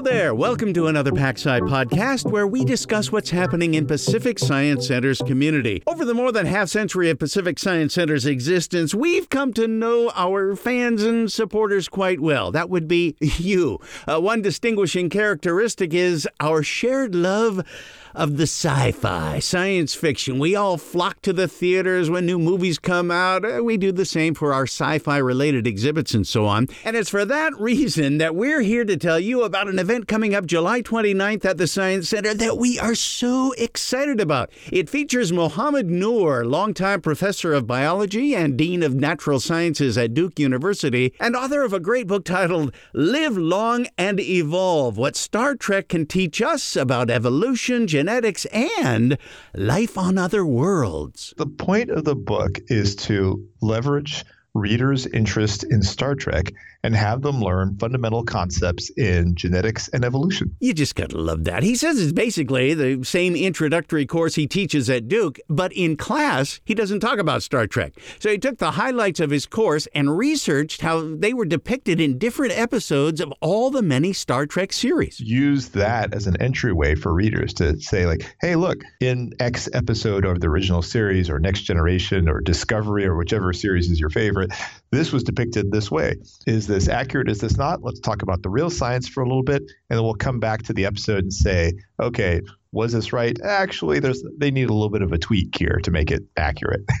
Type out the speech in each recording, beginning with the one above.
Hello there. Welcome to another PacSci podcast where we discuss what's happening in Pacific Science Center's community. Over the more than half century of Pacific Science Center's existence, we've come to know our fans and supporters quite well. That would be you. Uh, one distinguishing characteristic is our shared love of the sci fi, science fiction. We all flock to the theaters when new movies come out. Uh, we do the same for our sci fi related exhibits and so on. And it's for that reason that we're here to tell you about an event coming up July 29th at the Science Center that we are so excited about. It features Mohamed Noor, longtime professor of biology and dean of natural sciences at Duke University, and author of a great book titled Live Long and Evolve What Star Trek Can Teach Us About Evolution, Genetics, and Life on Other Worlds. The point of the book is to leverage readers' interest in Star Trek and have them learn fundamental concepts in genetics and evolution. You just gotta love that. He says it's basically the same introductory course he teaches at Duke, but in class, he doesn't talk about Star Trek. So he took the highlights of his course and researched how they were depicted in different episodes of all the many Star Trek series. Use that as an entryway for readers to say, like, hey, look, in X episode of the original series or Next Generation or Discovery or whichever series is your favorite, this was depicted this way. Is this accurate? Is this not? Let's talk about the real science for a little bit, and then we'll come back to the episode and say, okay, was this right? Actually, there's they need a little bit of a tweak here to make it accurate.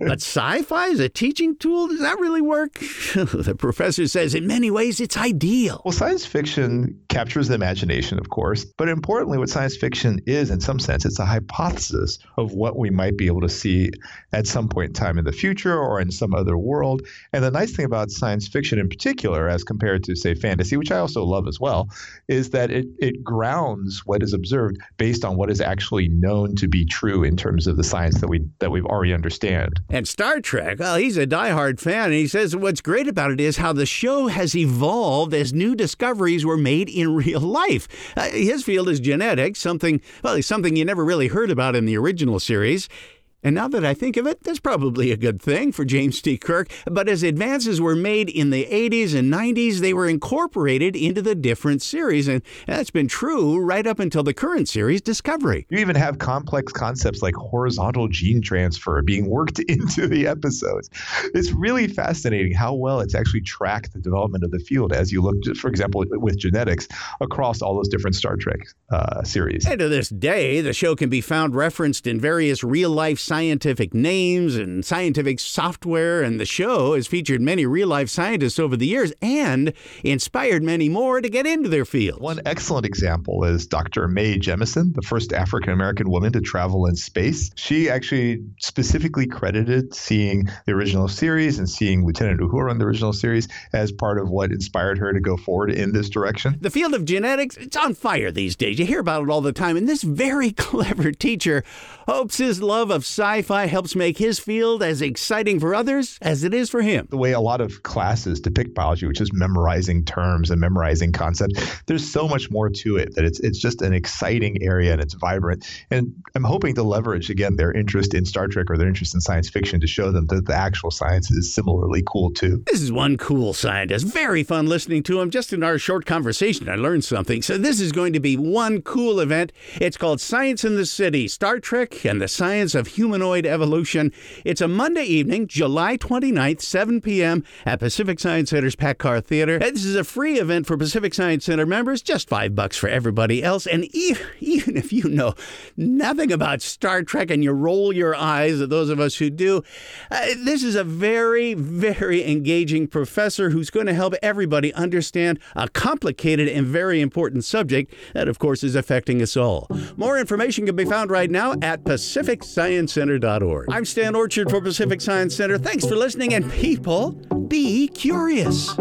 but sci-fi is a teaching tool. Does that really work? the professor says in many ways it's ideal. Well, science fiction captures the imagination, of course, but importantly, what science fiction is, in some sense, it's a hypothesis of what we might be able to see at some point in time in the future or in some other world. And the nice thing about science fiction, in particular, as compared to say fantasy, which I also love as well, is that it it grounds what is observed based on what is actually known to be true in terms of the science that we that we've already understand. And Star Trek, well, he's a diehard fan, and he says what's great about it is how the show has evolved as new discoveries were made in real life. Uh, his field is genetics, something well, something you never really heard about in the original series. And now that I think of it, that's probably a good thing for James T. Kirk. But as advances were made in the 80s and 90s, they were incorporated into the different series. And that's been true right up until the current series, Discovery. You even have complex concepts like horizontal gene transfer being worked into the episodes. It's really fascinating how well it's actually tracked the development of the field as you look, for example, with genetics across all those different Star Trek uh, series. And to this day, the show can be found referenced in various real life scientific names and scientific software, and the show has featured many real life scientists over the years and inspired many more to get into their field. One excellent example is Dr. Mae Jemison, the first African American woman to travel in space. She actually specifically credited seeing the original series and seeing Lieutenant Uhura in the original series as part of what inspired her to go forward in this direction. The field of genetics, it's on fire these days. You hear about it all the time, and this very clever teacher hopes his love of science sci fi helps make his field as exciting for others as it is for him. The way a lot of classes depict biology, which is memorizing terms and memorizing concepts, there's so much more to it that it's, it's just an exciting area and it's vibrant. And I'm hoping to leverage, again, their interest in Star Trek or their interest in science fiction to show them that the actual science is similarly cool too. This is one cool scientist. Very fun listening to him. Just in our short conversation, I learned something. So, this is going to be one cool event. It's called Science in the City Star Trek and the Science of Human humanoid evolution. It's a Monday evening, July 29th, 7 p.m. at Pacific Science Center's PACCAR Theater. This is a free event for Pacific Science Center members, just five bucks for everybody else. And even, even if you know nothing about Star Trek and you roll your eyes at those of us who do, uh, this is a very, very engaging professor who's going to help everybody understand a complicated and very important subject that, of course, is affecting us all. More information can be found right now at Pacific Science I'm Stan Orchard for Pacific Science Center. Thanks for listening, and people, be curious.